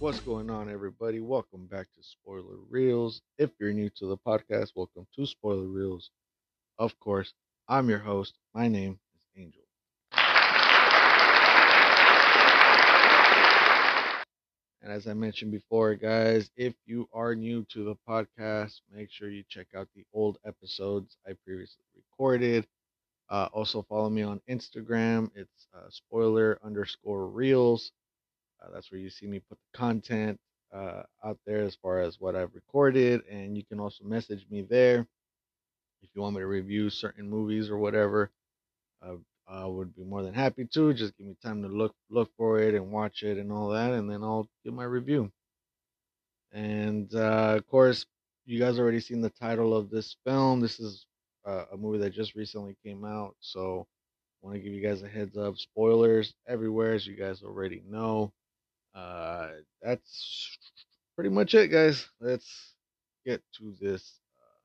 What's going on, everybody? Welcome back to Spoiler Reels. If you're new to the podcast, welcome to Spoiler Reels. Of course, I'm your host. My name is Angel. And as I mentioned before, guys, if you are new to the podcast, make sure you check out the old episodes I previously recorded. Uh, also, follow me on Instagram. It's uh, spoiler underscore reels. Uh, that's where you see me put the content uh, out there as far as what I've recorded. And you can also message me there if you want me to review certain movies or whatever. Uh, I would be more than happy to. Just give me time to look look for it and watch it and all that, and then I'll give my review. And uh, of course, you guys already seen the title of this film. This is uh, a movie that just recently came out, so I want to give you guys a heads up. Spoilers everywhere, as you guys already know. Uh, that's pretty much it, guys. Let's get to this. Uh,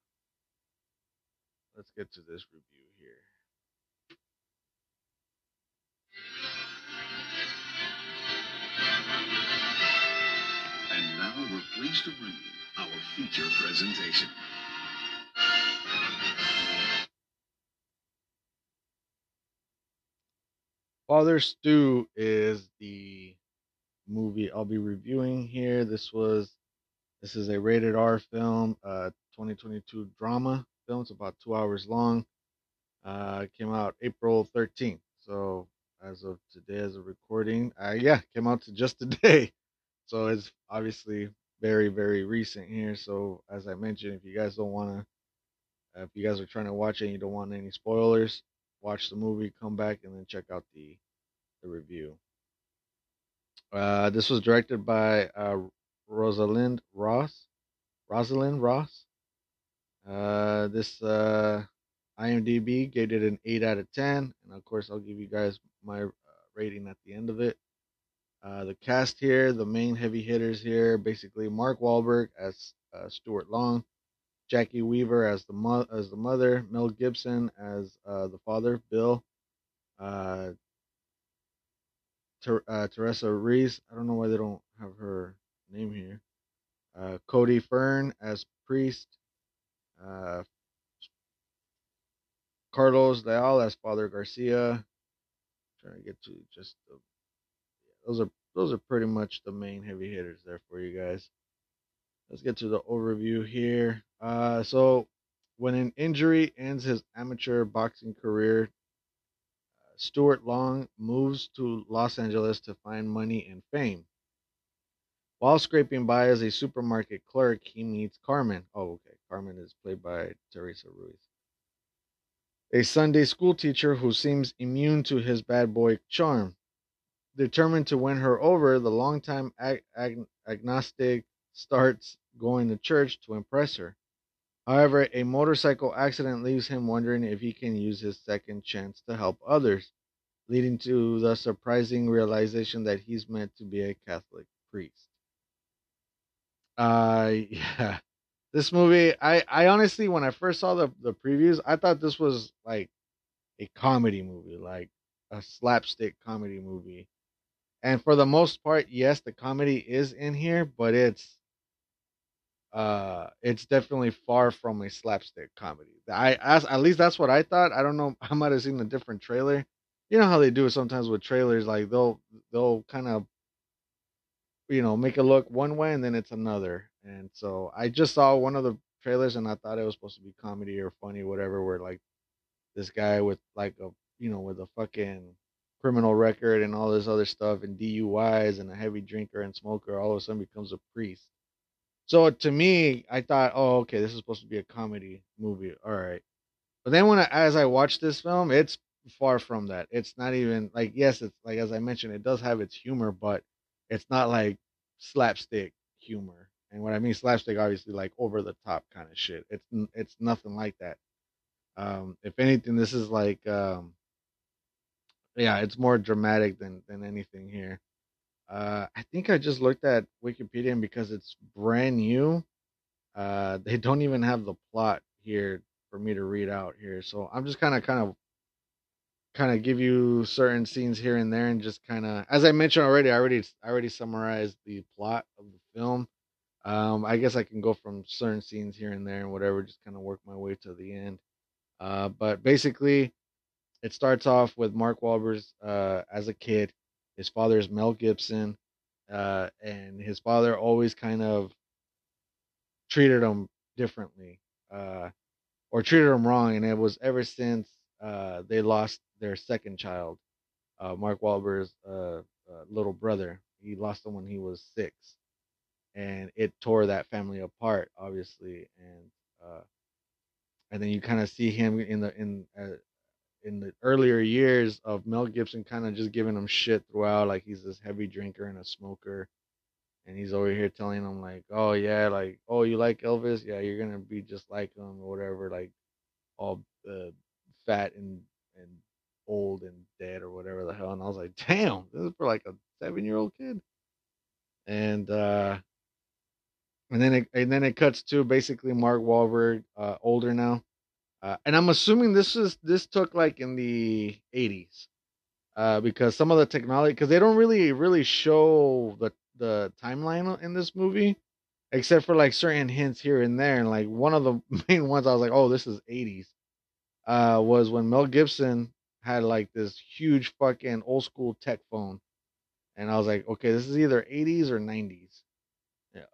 let's get to this review here. And now we're pleased to bring you our feature presentation. Father Stu is the movie I'll be reviewing here. This was this is a rated R film, uh 2022 drama film. It's about two hours long. Uh came out April 13th. So as of today, as a recording, uh yeah, came out to just today. So it's obviously very, very recent here. So as I mentioned, if you guys don't wanna if you guys are trying to watch it and you don't want any spoilers, watch the movie, come back and then check out the the review. Uh, this was directed by uh, Rosalind Ross. Rosalind Ross. Uh, this uh, IMDb gave it an 8 out of 10. And of course, I'll give you guys my uh, rating at the end of it. Uh, the cast here, the main heavy hitters here, basically Mark Wahlberg as Stuart Long, Jacki Weaver as the mo- as the mother, Mel Gibson as the father, Bill, uh, Ter- uh, Teresa Ruiz. I don't know why they don't have her name here. Uh, Cody Fern as priest. Uh, Carlos Leal as Father Garcia. trying to get to just the, those are those are pretty much the main heavy hitters there for you guys. Let's get to the overview here. Uh, so when an injury ends his amateur boxing career, Stuart Long moves to Los Angeles to find money and fame. While scraping by as a supermarket clerk, he meets Carmen. Oh, okay. Carmen is played by Teresa Ruiz. A Sunday school teacher who seems immune to his bad boy charm. Determined to win her over, the longtime ag- ag- agnostic starts going to church to impress her. However, a motorcycle accident leaves him wondering if he can use his second chance to help others, leading to the surprising realization that he's meant to be a Catholic priest. Uh yeah. This movie, I I honestly when I first saw the the previews, I thought this was like a comedy movie, like a slapstick comedy movie. And for the most part, yes, the comedy is in here, but it's uh it's definitely far from a slapstick comedy. I as at least that's what i thought. I don't know i might have seen a different trailer. You know how they do it sometimes with trailers like they'll they'll kind of you know make it look one way and then it's another. And so i just saw one of the trailers and i thought it was supposed to be comedy or funny whatever where like this guy with like a you know with a fucking criminal record and all this other stuff and duis and a heavy drinker and smoker all of a sudden becomes a priest so to me, I thought, oh, okay, this is supposed to be a comedy movie. All right. But then when I, as I watched this film, it's far from that. It's not even like yes, it's like as I mentioned, it does have its humor, but it's not like slapstick humor. And what I mean slapstick, obviously, like over the top kind of shit. It's it's nothing like that. Um, if anything, this is like, um, yeah, it's more dramatic than than anything here. Uh, I think I just looked at Wikipedia and because it's brand new. Uh, they don't even have the plot here for me to read out here, so I'm just kind of kind of kind of give you certain scenes here and there, and just kind of, as I mentioned already, I already I already summarized the plot of the film. Um, I guess I can go from certain scenes here and there and whatever, just kind of work my way to the end. Uh, but basically, it starts off with Mark Wahlberg uh, as a kid. His father is Mel Gibson, uh, and his father always kind of treated him differently, uh, or treated him wrong. And it was ever since uh, they lost their second child, uh, Mark Wahlberg's uh, uh, little brother. He lost him when he was six, and it tore that family apart, obviously. And and then you kind of see him in the in in the earlier years of Mel Gibson, kind of just giving him shit throughout, like he's this heavy drinker and a smoker. And he's over here telling him like, oh yeah, like oh you like Elvis, yeah you're gonna be just like him or whatever, like all uh, fat and and old and dead or whatever the hell. And I was like, damn, this is for like a seven year old kid. And uh and then it and then it cuts to basically Mark Wahlberg, uh, older now. Uh, and I'm assuming this is this took like in the 80s. Uh, because some of the technology because they don't really really show the the timeline in this movie except for like certain hints here and there and like one of the main ones i was like oh this is 80s uh was when mel gibson had like this huge fucking old school tech phone and i was like okay this is either 80s or 90s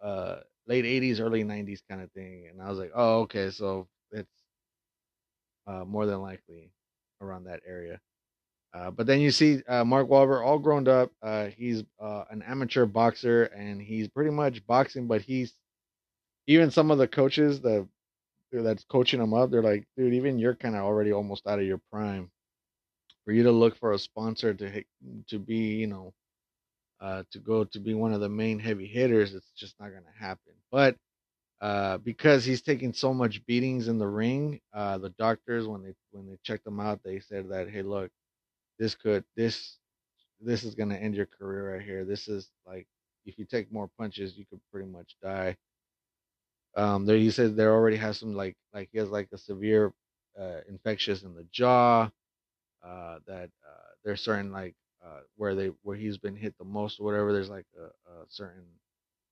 uh late 80s early 90s kind of thing and i was like oh okay so it's uh more than likely around that area uh, but then you see uh, Mark Wahlberg all grown up. Uh, he's uh, an amateur boxer, and he's pretty much boxing. But he's even some of the coaches that that's coaching him up. They're like, dude, even you're kind of already almost out of your prime. For you to look for a sponsor to hit, to be, you know, uh, to go to be one of the main heavy hitters, it's just not gonna happen. But uh, because he's taking so much beatings in the ring, uh, the doctors when they when they checked him out, they said that, hey, look this could this this is gonna end your career right here. This is like if you take more punches, you could pretty much die. Um, there he said there already has some like like he has like a severe uh, infectious in the jaw. Uh, that uh, there's certain like uh, where they where he's been hit the most or whatever. There's like a, a certain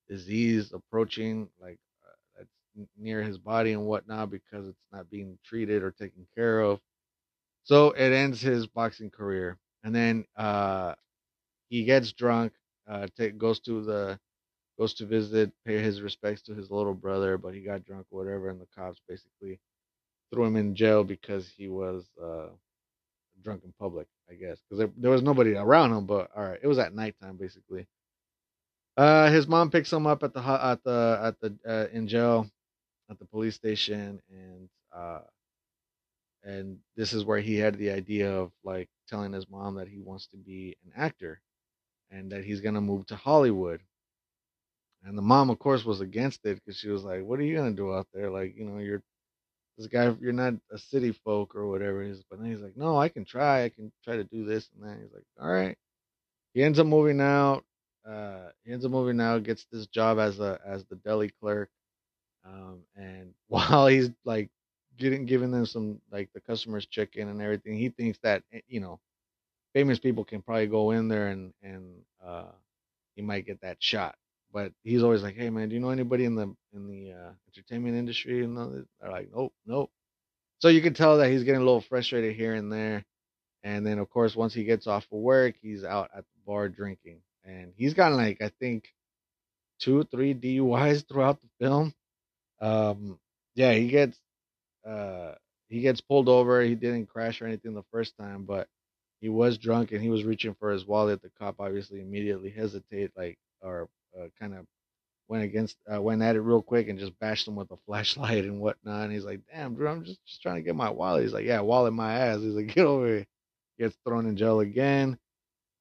disease approaching like near his body and whatnot because it's not being treated or taken care of. So it ends his boxing career, and then uh, he gets drunk, uh, take, goes to the goes to visit, pay his respects to his little brother, but he got drunk whatever, and the cops basically threw him in jail because he was uh, drunk in public, I guess, because there, there was nobody around him. But all right, it was at nighttime basically. Uh, his mom picks him up at the at the at the uh, in jail at the police station, and uh, and this is where he had the idea of like telling his mom that he wants to be an actor and that he's going to move to Hollywood. And the mom, of course, was against it because she was like, "What are you gonna do out there? Like, you know, you're this guy. You're not a city folk or whatever." He's, but then he's like, "No, I can try. I can try to do this and that." He's like, "All right." He ends up moving out. Uh, he ends up moving out. Gets this job as a as the deli clerk. Um, and while he's like getting giving them some like the customers check in and everything, he thinks that eh, you know, famous people can probably go in there and and uh, he might get that shot but he's always like, "Hey man, do you know anybody in the in the uh, entertainment industry?" And they're like, "Nope, nope." So you can tell that he's getting a little frustrated here and there. And then of course, once he gets off of work, he's out at the bar drinking, and he's gotten like I think two, three DUIs throughout the film. Um, yeah, he gets uh he gets pulled over. He didn't crash or anything the first time, but he was drunk and he was reaching for his wallet. The cop obviously immediately hesitate, like or uh, kind of went against uh, went at it real quick and just bashed him with a flashlight and whatnot. And he's like, "Damn, dude, I'm just, just trying to get my wallet." He's like, "Yeah, wallet my ass." He's like, "Get over here." Gets thrown in jail again.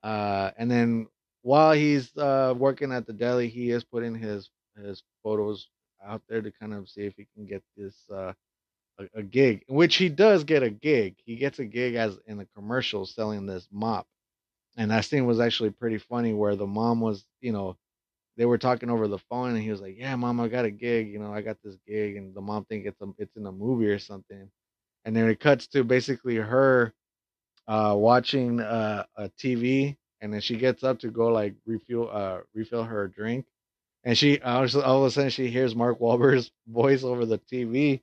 Uh, and then while he's uh, working at the deli, he is putting his his photos out there to kind of see if he can get this uh, a, a gig, which he does get a gig. He gets a gig as in the commercial selling this mop, and that scene was actually pretty funny where the mom was, you know, they were talking over the phone and he was like, "Yeah, mom, I got a gig. You know, I got this gig." And the mom think it's a, it's in a movie or something. And then it cuts to basically her uh, watching uh, a TV, and then she gets up to go like refuel uh, refill her drink, and she all of a sudden she hears Mark Wahlberg's voice over the TV,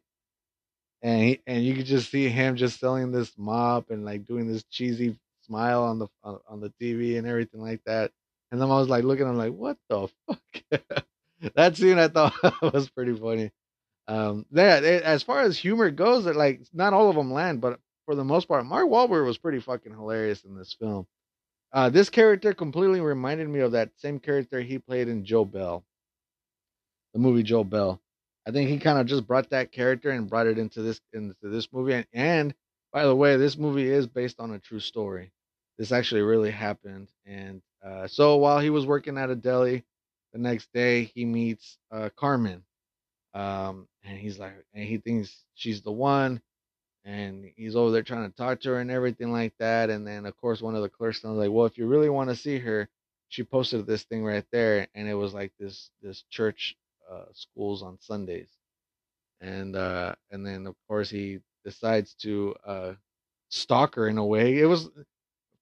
and he, and you could just see him just selling this mop and like doing this cheesy smile on the on, on the TV and everything like that. And then I was like looking, I'm like, what the fuck? that scene I thought was pretty funny. Um, it, as far as humor goes, it, like not all of them land, but for the most part, Mark Wahlberg was pretty fucking hilarious in this film. Uh, this character completely reminded me of that same character he played in Joe Bell, the movie Joe Bell. I think he kind of just brought that character and brought it into this into this movie. And, and by the way, this movie is based on a true story. This actually really happened. And uh, so while he was working at a deli, the next day he meets uh, Carmen, um, and he's like, and he thinks she's the one, and he's over there trying to talk to her and everything like that. And then of course one of the clerks was like, well, if you really want to see her, she posted this thing right there, and it was like this this church uh, schools on Sundays, and uh, and then of course he decides to uh, stalk her in a way. It was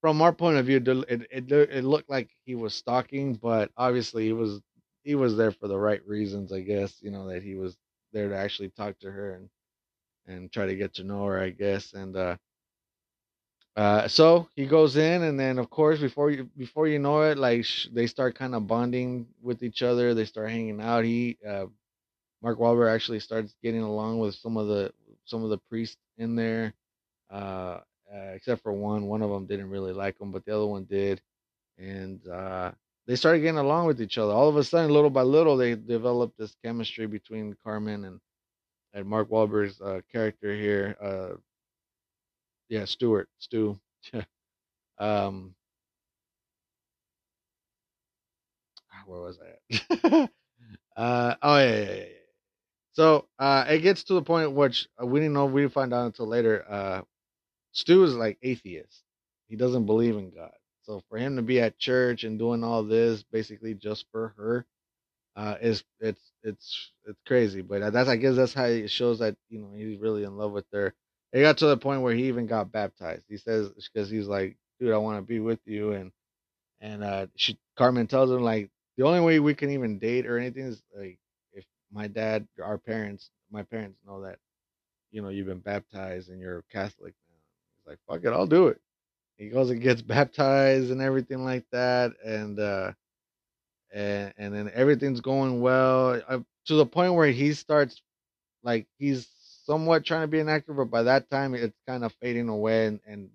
from our point of view, it, it it looked like he was stalking, but obviously he was he was there for the right reasons, I guess. You know that he was there to actually talk to her and and try to get to know her, I guess. And uh, uh, so he goes in, and then of course before you before you know it, like sh- they start kind of bonding with each other. They start hanging out. He uh, Mark Wahlberg actually starts getting along with some of the some of the priests in there, uh, uh, except for one. One of them didn't really like him, but the other one did, and uh, they started getting along with each other. All of a sudden, little by little, they developed this chemistry between Carmen and and Mark Wahlberg's uh, character here. Uh, yeah, Stuart, Stu. um, where was I uh, oh yeah, yeah, yeah. So uh, it gets to the point which uh, we didn't know. We didn't find out until later. Uh, Stu is like atheist. He doesn't believe in God. So for him to be at church and doing all this basically just for her, uh, is it's it's it's crazy. But that's I guess that's how it shows that you know he's really in love with her. It got to the point where he even got baptized. He says because he's like, dude, I want to be with you, and and uh, she Carmen tells him like the only way we can even date or anything is like if my dad, our parents, my parents know that you know you've been baptized and you're Catholic now. He's like, fuck it, I'll do it. He goes and gets baptized and everything like that, and uh, and and then everything's going well. To the point where he starts like he's somewhat trying to be an actor, but by that time it's kind of fading away, and, and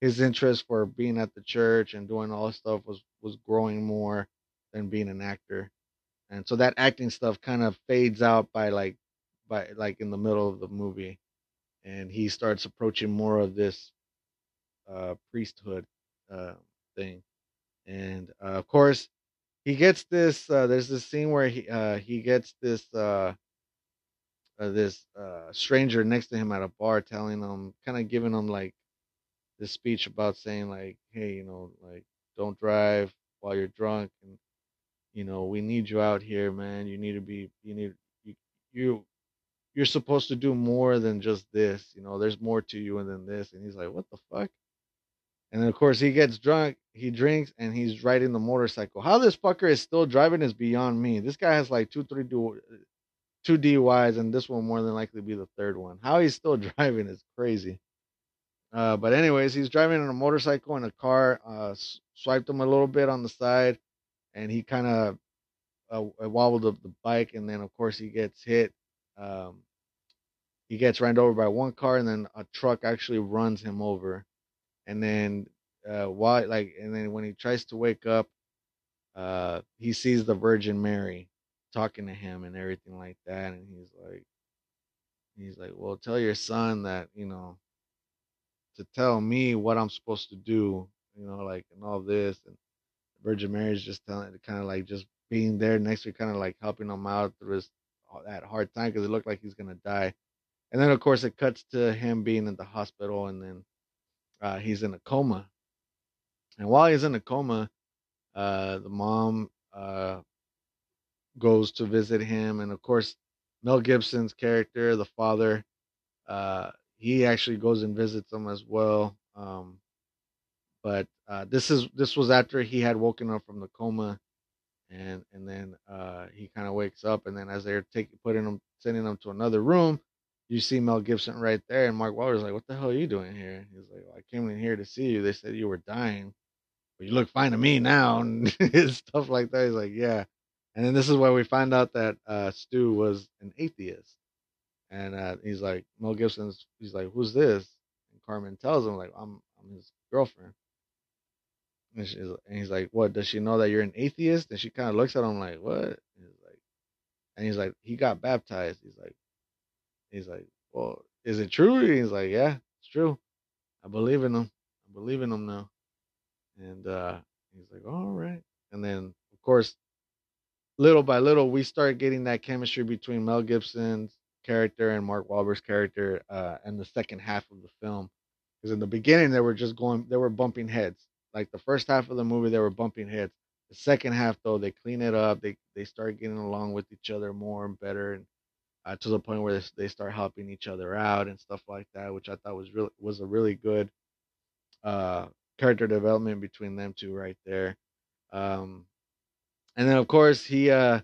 his interest for being at the church and doing all this stuff was was growing more than being an actor, and so that acting stuff kind of fades out by like by like in the middle of the movie, and he starts approaching more of this uh, priesthood uh, thing, and uh, of course he gets this. Uh, there's this scene where he uh, he gets this uh, uh, this uh, stranger next to him at a bar, telling him, kind of giving him like this speech about saying like, hey, you know, like don't drive while you're drunk, and you know, we need you out here, man. You need to be, you need you you you're supposed to do more than just this. You know, there's more to you than this. And he's like, what the fuck? And then of course he gets drunk, he drinks, and he's riding the motorcycle. How this fucker is still driving is beyond me. This guy has like two, three, two DUIs, and this one more than likely be the third one. How he's still driving is crazy. Uh, but anyways, he's driving on a motorcycle and a car uh, swiped him a little bit on the side, and he kind of uh, wobbled up the bike, and then of course he gets hit. Um, he gets ran over by one car, and then a truck actually runs him over and then uh why like and then when he tries to wake up uh he sees the virgin mary talking to him and everything like that and he's like he's like well tell your son that you know to tell me what i'm supposed to do you know like and all this and the virgin mary is just telling kind of like just being there next to kind of like helping him out through his that hard time because it looked like he's gonna die. And then of course it cuts to him being in the hospital and then uh, he's in a coma. And while he's in a coma, uh, the mom uh, goes to visit him. And of course, Mel Gibson's character, the father, uh, he actually goes and visits him as well. Um, but uh, this is this was after he had woken up from the coma, and and then uh, he kind of wakes up, and then as they're taking putting him sending him to another room, you see Mel Gibson right there, and Mark Wahlberg's like, "What the hell are you doing here?" He's like, well, "I came in here to see you. They said you were dying, but you look fine to me now," and stuff like that. He's like, "Yeah," and then this is where we find out that uh, Stu was an atheist, and uh, he's like, Mel Gibson's, he's like, "Who's this?" And Carmen tells him like, "I'm I'm his girlfriend." And, she's, and he's like, "What? Does she know that you're an atheist?" And she kind of looks at him like, "What?" And he's like, and he's like, "He got baptized." He's like, he's like, "Well, is it true?" He's like, "Yeah, it's true. I believe in him. I believe in him now." And uh, he's like, "All right." And then, of course, little by little, we start getting that chemistry between Mel Gibson's character and Mark Wahlberg's character uh, in the second half of the film. Because in the beginning, they were just going, they were bumping heads. Like the first half of the movie, they were bumping heads. The second half, though, they clean it up. They they start getting along with each other more and better, and uh, to the point where they, start helping each other out and stuff like that, which I thought was really was a really good uh, character development between them two right there. Um, and then of course he uh,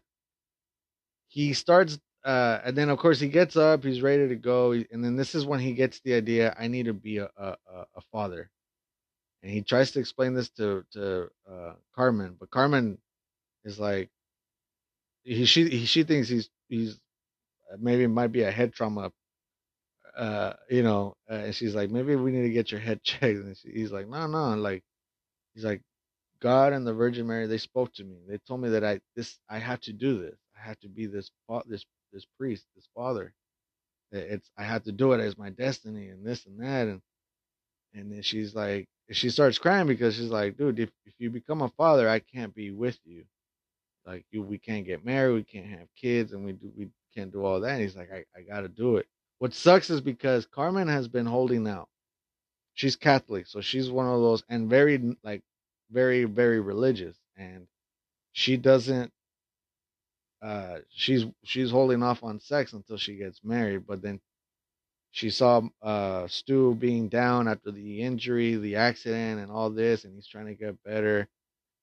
he starts uh, and then of course he gets up, he's ready to go, and then this is when he gets the idea: I need to be a a, a father, and he tries to explain this to to uh, Carmen, but Carmen is like, he she he, she thinks he's he's maybe it might be a head trauma, uh, you know, uh, and she's like, maybe we need to get your head checked, and she, he's like, no, no, like, he's like, God and the Virgin Mary, they spoke to me, they told me that I this I have to do this, I have to be this this this priest, this father. It's I have to do it as my destiny and this and that and and then she's like she starts crying because she's like, dude, if, if you become a father, I can't be with you. Like you we can't get married, we can't have kids, and we do we can't do all that. And he's like, I, I gotta do it. What sucks is because Carmen has been holding out. She's Catholic, so she's one of those and very like very, very religious. And she doesn't uh, she's she's holding off on sex until she gets married. But then she saw uh, Stu being down after the injury, the accident, and all this, and he's trying to get better.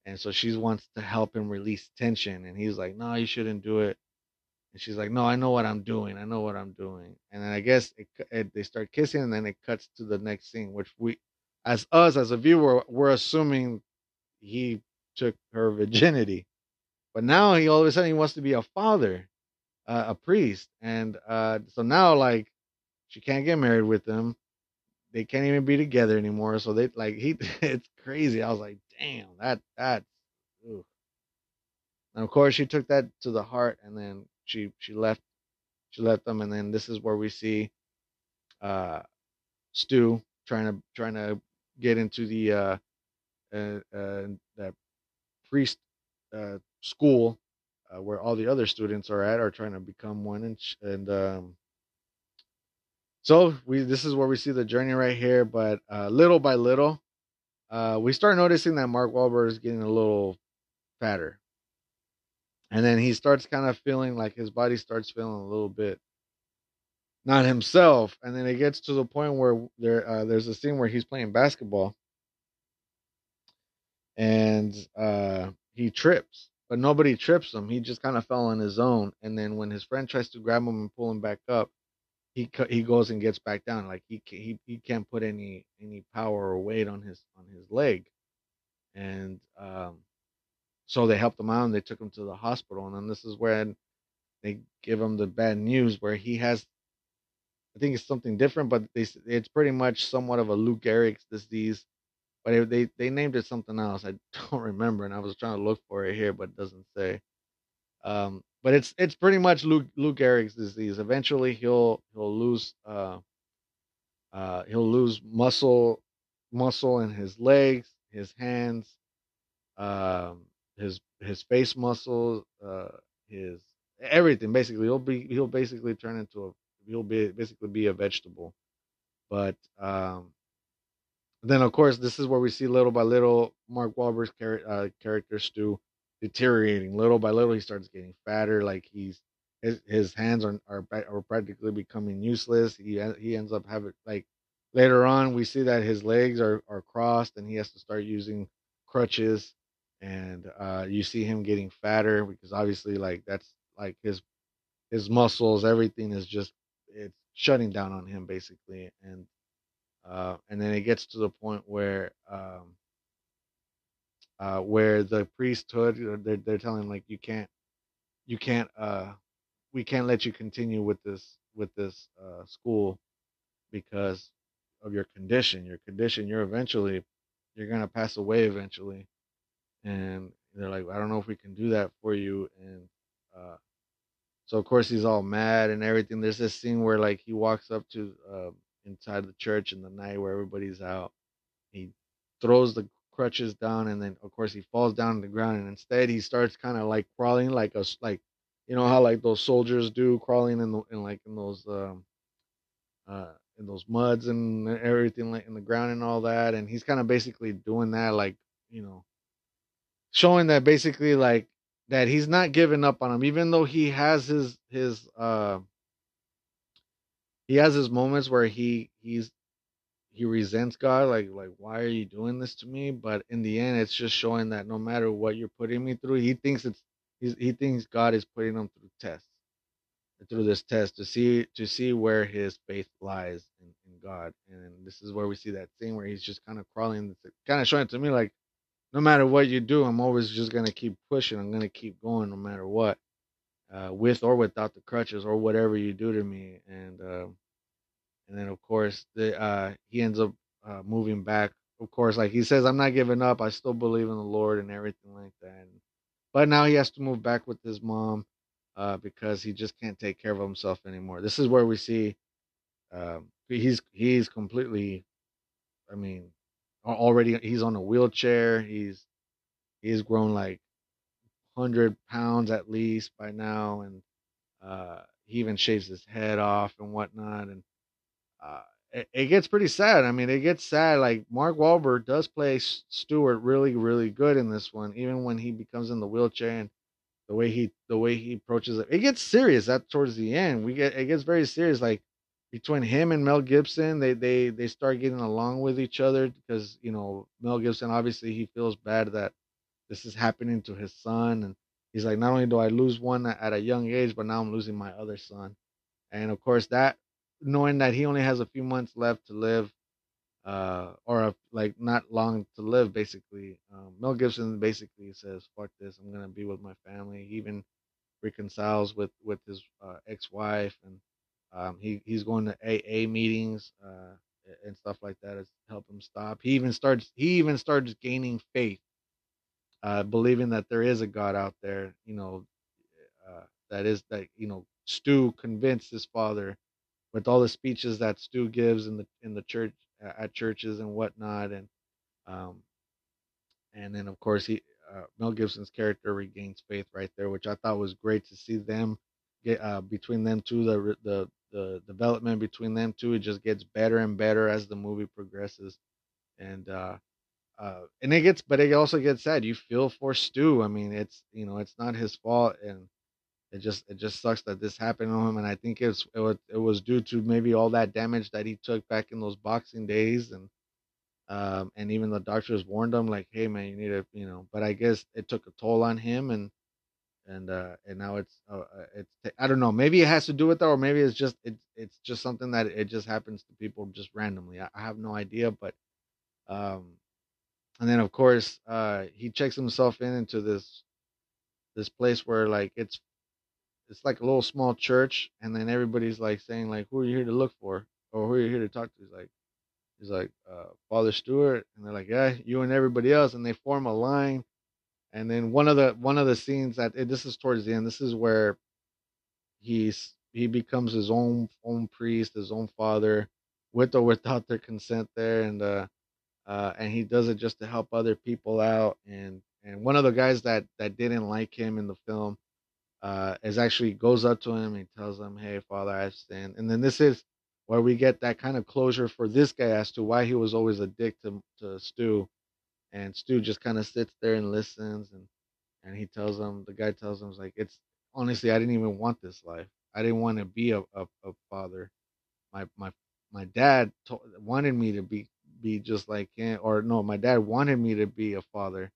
And so she wants to help him release tension, and he's like, "No, you shouldn't do it." And she's like, "No, I know what I'm doing. I know what I'm doing." And then I guess it, it, they start kissing, and then it cuts to the next scene, which we, as us as a viewer, we're assuming he took her virginity. But now he all of a sudden he wants to be a father, uh, a priest, and uh, so now like she can't get married with him. They can't even be together anymore. So they like he. It's crazy. I was like, damn, that that. Ugh. And of course, she took that to the heart, and then she she left. She left them, and then this is where we see uh, Stu trying to trying to get into the uh, uh, uh that priest uh, school uh, where all the other students are at are trying to become one and and um, so we this is where we see the journey right here but little by little we start noticing that Mark Wahlberg is getting a little fatter and then he starts kind of feeling like his body starts feeling a little bit not himself and then it gets to the point where there uh, there's a scene where he's playing basketball and uh, he trips but nobody trips him. He just kind of fell on his own. And then when his friend tries to grab him and pull him back up, he he goes and gets back down. Like he he he can't put any any power or weight on his on his leg, and um, so they helped him out and they took him to the hospital. And then this is when they give him the bad news where he has. I think it's something different, but they, it's pretty much somewhat of a Lou Gehrig's disease but they they named it something else. I don't remember, and I was trying to look for it here, but it doesn't say. Um, but it's it's pretty much Lou Gehrig's disease. Eventually, he'll he'll lose uh, uh, he'll lose muscle muscle in his legs, his hands, um, his his face muscles, uh, his everything. Basically, he'll be he'll basically turn into a he'll be basically be a vegetable. But um, then, of course, this is where we see little by little Mark Wahlberg's char- uh, character Stu deteriorating. Little by little, he starts getting fatter. Like he's his his hands are are, are practically becoming useless. He he ends up having like later on we see that his legs are, are crossed and he has to start using crutches and uh, you see him getting fatter because obviously like that's like his his muscles everything is just it's shutting down on him basically and uh, and then it gets to the point where um, uh, where the priesthood they're, they're telling him like you can't you can't uh we can't let you continue with this with this uh school because of your condition. Your condition you're eventually you're gonna pass away eventually and they're like i don't know if we can do that for you and uh so of course he's all mad and everything. There's this scene where like he walks up to uh inside the church in the night where everybody's out. He throws the crutches down and then of course he falls down on the ground and instead he starts kind of like crawling like a like you know how like those soldiers do crawling in the in like in those um uh in those muds and everything like in the ground and all that and he's kind of basically doing that like you know showing that basically like that he's not giving up on him even though he has his his uh he has his moments where he he's he resents God, like like why are you doing this to me? But in the end, it's just showing that no matter what you're putting me through, he thinks it's he thinks God is putting him through tests, through this test to see to see where his faith lies in, in God. And this is where we see that scene where he's just kind of crawling, kind of showing it to me like no matter what you do, I'm always just gonna keep pushing. I'm gonna keep going no matter what, uh, with or without the crutches or whatever you do to me. And uh, and then of course the uh he ends up uh moving back of course like he says i'm not giving up i still believe in the lord and everything like that but now he has to move back with his mom uh because he just can't take care of himself anymore this is where we see um he's he's completely i mean already he's on a wheelchair he's he's grown like 100 pounds at least by now and uh he even shaves his head off and whatnot and uh, it, it gets pretty sad. I mean, it gets sad. Like Mark Wahlberg does play Stuart really, really good in this one, even when he becomes in the wheelchair and the way he the way he approaches it. It gets serious That towards the end. We get it gets very serious. Like between him and Mel Gibson, they they they start getting along with each other because you know Mel Gibson obviously he feels bad that this is happening to his son, and he's like, not only do I lose one at a young age, but now I'm losing my other son. And of course that knowing that he only has a few months left to live uh or a, like not long to live basically um, mel gibson basically says fuck this i'm gonna be with my family. He even reconciles with with his uh, ex-wife and um he he's going to aa meetings uh and stuff like that to help him stop. He even starts he even starts gaining faith uh believing that there is a god out there you know uh that is that you know stu convinced his father with all the speeches that Stu gives in the in the church at churches and whatnot, and um, and then of course he uh, Mel Gibson's character regains faith right there, which I thought was great to see them get uh, between them two the the the development between them two it just gets better and better as the movie progresses, and uh, uh, and it gets but it also gets sad. You feel for Stu. I mean, it's you know it's not his fault and it just it just sucks that this happened to him and i think it's it was, it was due to maybe all that damage that he took back in those boxing days and um and even the doctors warned him like hey man you need to you know but i guess it took a toll on him and and uh and now it's uh, uh, it's i don't know maybe it has to do with that or maybe it's just it, it's just something that it just happens to people just randomly i, I have no idea but um and then of course uh he checks himself in into this this place where like it's it's like a little small church, and then everybody's like saying like, "Who are you here to look for?" or "Who are you here to talk to?" He's like, he's like, uh, "Father Stuart," and they're like, "Yeah, you and everybody else," and they form a line. And then one of the one of the scenes that this is towards the end. This is where he's he becomes his own own priest, his own father, with or without their consent there, and uh, uh, and he does it just to help other people out. And and one of the guys that that didn't like him in the film uh, is actually goes up to him and tells him, "Hey, Father, I stand." And then this is where we get that kind of closure for this guy as to why he was always a dick to, to Stu, and Stu just kind of sits there and listens, and and he tells him, the guy tells him, like, "It's honestly, I didn't even want this life. I didn't want to be a, a, a father. My my my dad wanted me to be be just like him, or no, my dad wanted me to be a father,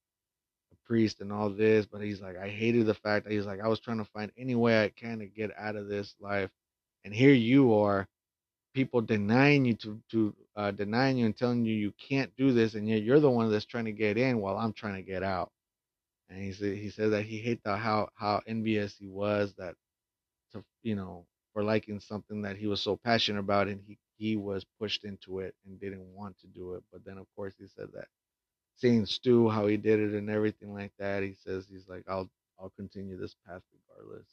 a priest, and all this. But he's like, I hated the fact that he's like, I was trying to find any way I can to get out of this life, and here you are, people denying you to to uh, denying you and telling you you can't do this, and yet you're the one that's trying to get in while I'm trying to get out. And he said he said that he hated how how envious he was that to you know for liking something that he was so passionate about and he he was pushed into it and didn't want to do it but then of course he said that seeing stu how he did it and everything like that he says he's like i'll i'll continue this path regardless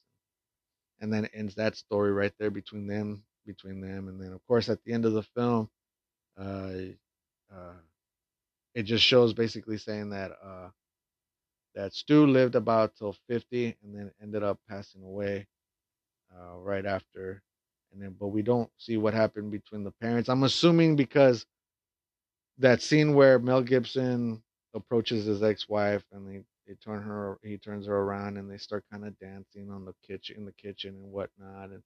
and then ends that story right there between them between them and then of course at the end of the film uh uh it just shows basically saying that uh that stu lived about till 50 and then ended up passing away uh, right after, and then but we don't see what happened between the parents. I'm assuming because that scene where Mel Gibson approaches his ex-wife and they, they turn her he turns her around and they start kind of dancing on the kitchen in the kitchen and whatnot and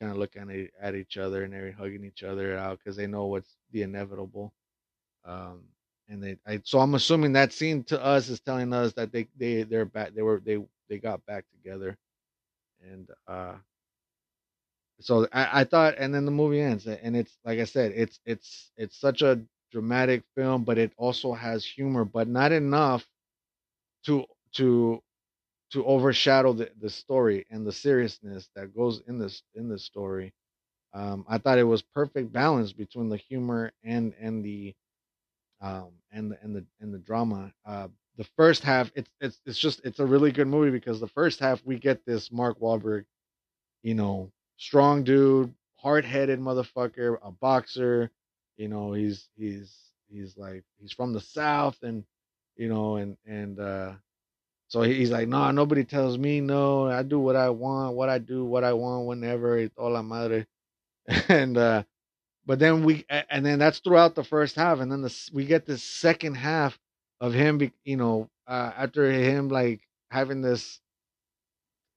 kind of looking at, at each other and they're hugging each other out because they know what's the inevitable. Um, and they I, so I'm assuming that scene to us is telling us that they they they're back they were they they got back together and uh so I, I thought and then the movie ends and it's like i said it's it's it's such a dramatic film but it also has humor but not enough to to to overshadow the, the story and the seriousness that goes in this in this story um i thought it was perfect balance between the humor and and the um and the and the and the drama uh the first half it's it's it's just it's a really good movie because the first half we get this mark Wahlberg you know strong dude, hard headed motherfucker, a boxer. You know, he's he's he's like he's from the south, and you know, and and uh, so he's like, no, nah, nobody tells me no. I do what I want, what I do, what I want, whenever. It's all la madre, and uh, but then we and then that's throughout the first half, and then the we get this second half of him, you know, uh, after him like having this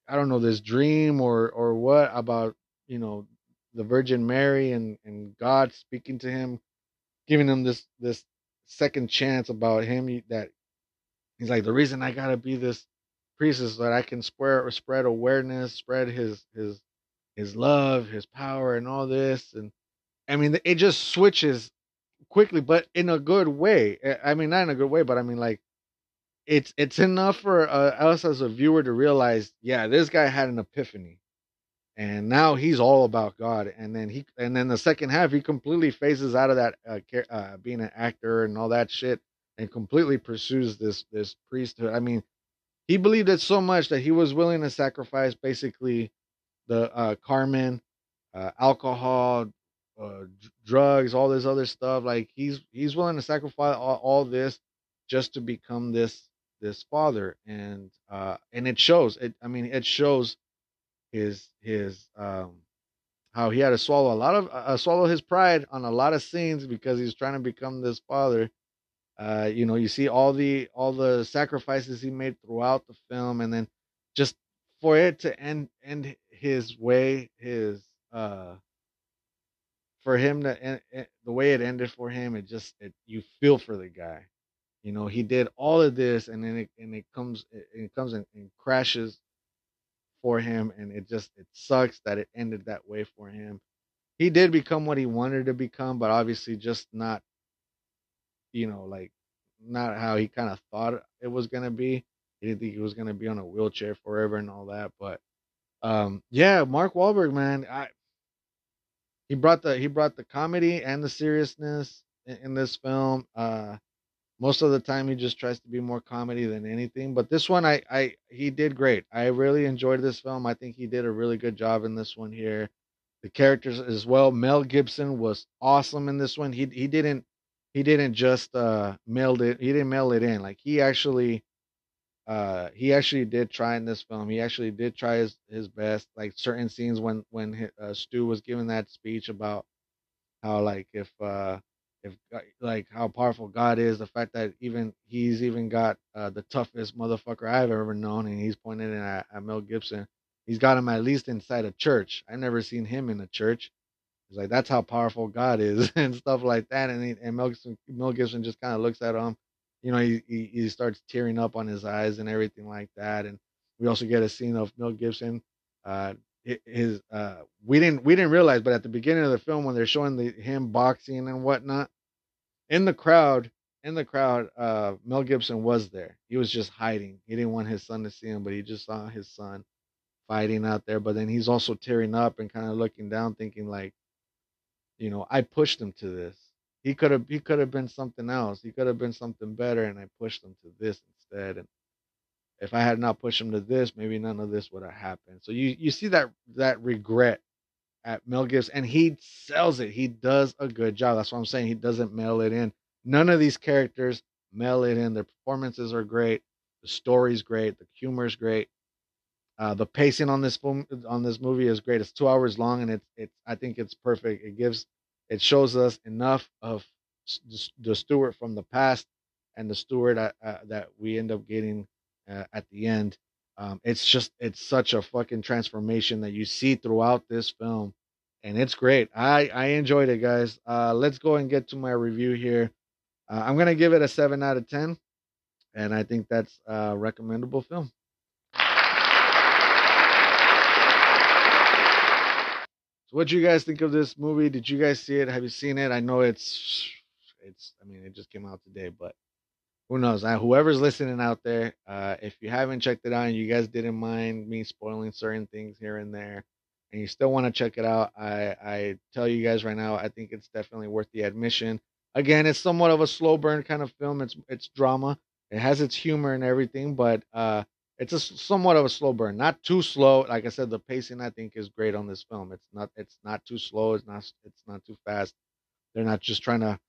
I don't know this dream or or what about you know the Virgin Mary and and God speaking to him, giving him this this second chance about him that he's like the reason I gotta be this priest is that I can spread spread awareness, spread his his his love, his power, and all this. And I mean, it just switches quickly, but in a good way. I mean, not in a good way, but I mean, like it's it's enough for uh, us as a viewer to realize, yeah, this guy had an epiphany, and now he's all about God. And then he, and then the second half, he completely phases out of that uh, uh, being an actor and all that shit, and completely pursues this this priesthood. I mean, he believed it so much that he was willing to sacrifice basically the uh, Carmen, uh, alcohol, uh, drugs, all this other stuff. Like he's he's willing to sacrifice all, all this just to become this this father and uh and it shows it i mean it shows his his um how he had to swallow a lot of uh, swallow his pride on a lot of scenes because he's trying to become this father uh you know you see all the all the sacrifices he made throughout the film and then just for it to end end his way his uh for him to end, the way it ended for him it just it you feel for the guy you know, he did all of this, and then it and it comes it, it comes and, and crashes for him, and it just it sucks that it ended that way for him. He did become what he wanted to become, but obviously just not, you know, like not how he kind of thought it was gonna be. He didn't think he was gonna be on a wheelchair forever and all that, but um, yeah, Mark Wahlberg, man, I he brought the he brought the comedy and the seriousness in, in this film. Uh, most of the time he just tries to be more comedy than anything but this one i i he did great i really enjoyed this film i think he did a really good job in this one here the characters as well mel gibson was awesome in this one he he didn't he didn't just uh mailed it he didn't mail it in like he actually uh he actually did try in this film he actually did try his, his best like certain scenes when when uh, stu was giving that speech about how like if uh if like how powerful God is, the fact that even he's even got uh, the toughest motherfucker I've ever known, and he's pointing at, at Mel Gibson. He's got him at least inside a church. I've never seen him in a church. He's like, that's how powerful God is and stuff like that. And he, and Mel Gibson, Mel Gibson just kind of looks at him. You know, he, he he starts tearing up on his eyes and everything like that. And we also get a scene of Mel Gibson. Uh, his uh, we didn't we didn't realize, but at the beginning of the film when they're showing the him boxing and whatnot, in the crowd, in the crowd, uh, Mel Gibson was there. He was just hiding. He didn't want his son to see him, but he just saw his son fighting out there. But then he's also tearing up and kind of looking down, thinking like, you know, I pushed him to this. He could have he could have been something else. He could have been something better, and I pushed him to this instead. And if I had not pushed him to this, maybe none of this would have happened. So you you see that that regret at Mel Gibson, and he sells it. He does a good job. That's what I'm saying. He doesn't mail it in. None of these characters mail it in. Their performances are great. The story's great. The humor's great. Uh, the pacing on this film on this movie is great. It's two hours long, and it's it's I think it's perfect. It gives it shows us enough of the Stuart from the past and the Stuart uh, uh, that we end up getting uh, at the end. Um, it's just it's such a fucking transformation that you see throughout this film, and it's great. I I enjoyed it, guys. Uh, let's go and get to my review here. I'm gonna give it a seven out of ten, and I think that's a recommendable film. So what do you guys think of this movie? Did you guys see it? Have you seen it? I know it's it's I mean it just came out today, but who knows? Uh, whoever's listening out there, uh, if you haven't checked it out and you guys didn't mind me spoiling certain things here and there, and you still want to check it out, I I tell you guys right now, I think it's definitely worth the admission. Again, it's somewhat of a slow burn kind of film. It's it's drama. It has its humor and everything, but uh, it's a somewhat of a slow burn. Not too slow. Like I said, the pacing I think is great on this film. It's not it's not too slow. It's not it's not too fast. They're not just trying to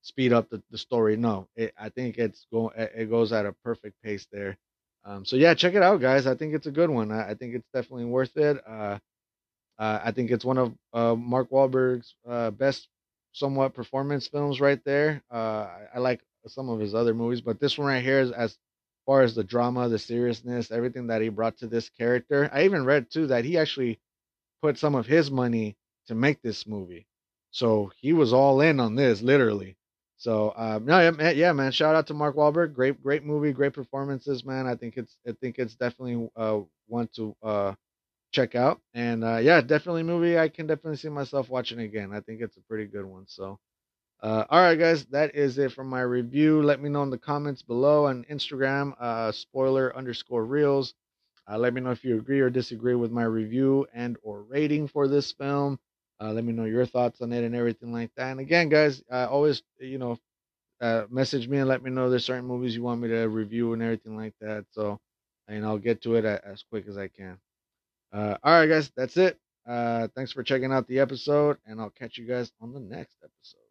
speed up the, the story. No, it, I think it's going it goes at a perfect pace there. Um, so yeah, check it out, guys. I think it's a good one. I, I think it's definitely worth it. Uh, uh, I think it's one of uh, Mark Wahlberg's uh, best somewhat performance films right there. Uh, I, I, like some of his other movies, but this one right here is as far as the drama, the seriousness, everything that he brought to this character. I even read too that he actually put some of his money to make this movie. So he was all in on this, literally. So um, no, yeah, yeah, man. Shout out to Mark Wahlberg. Great, great movie, great performances, man. I think it's, I think it's definitely uh, one to uh, check out. And uh, yeah, definitely movie. I can definitely see myself watching again. I think it's a pretty good one. So uh, all right, guys, that is it for my review. Let me know in the comments below on Instagram, uh, spoiler underscore reels. Uh, let me know if you agree or disagree with my review and or rating for this film. Uh, let me know your thoughts on it and everything like that. And again, guys, uh, always you know uh, message me and let me know there's certain movies you want me to review and everything like that. So, and I'll get to it as quick as I can. all right, guys, that's it. thanks for checking out the episode, and I'll catch you guys on the next episode.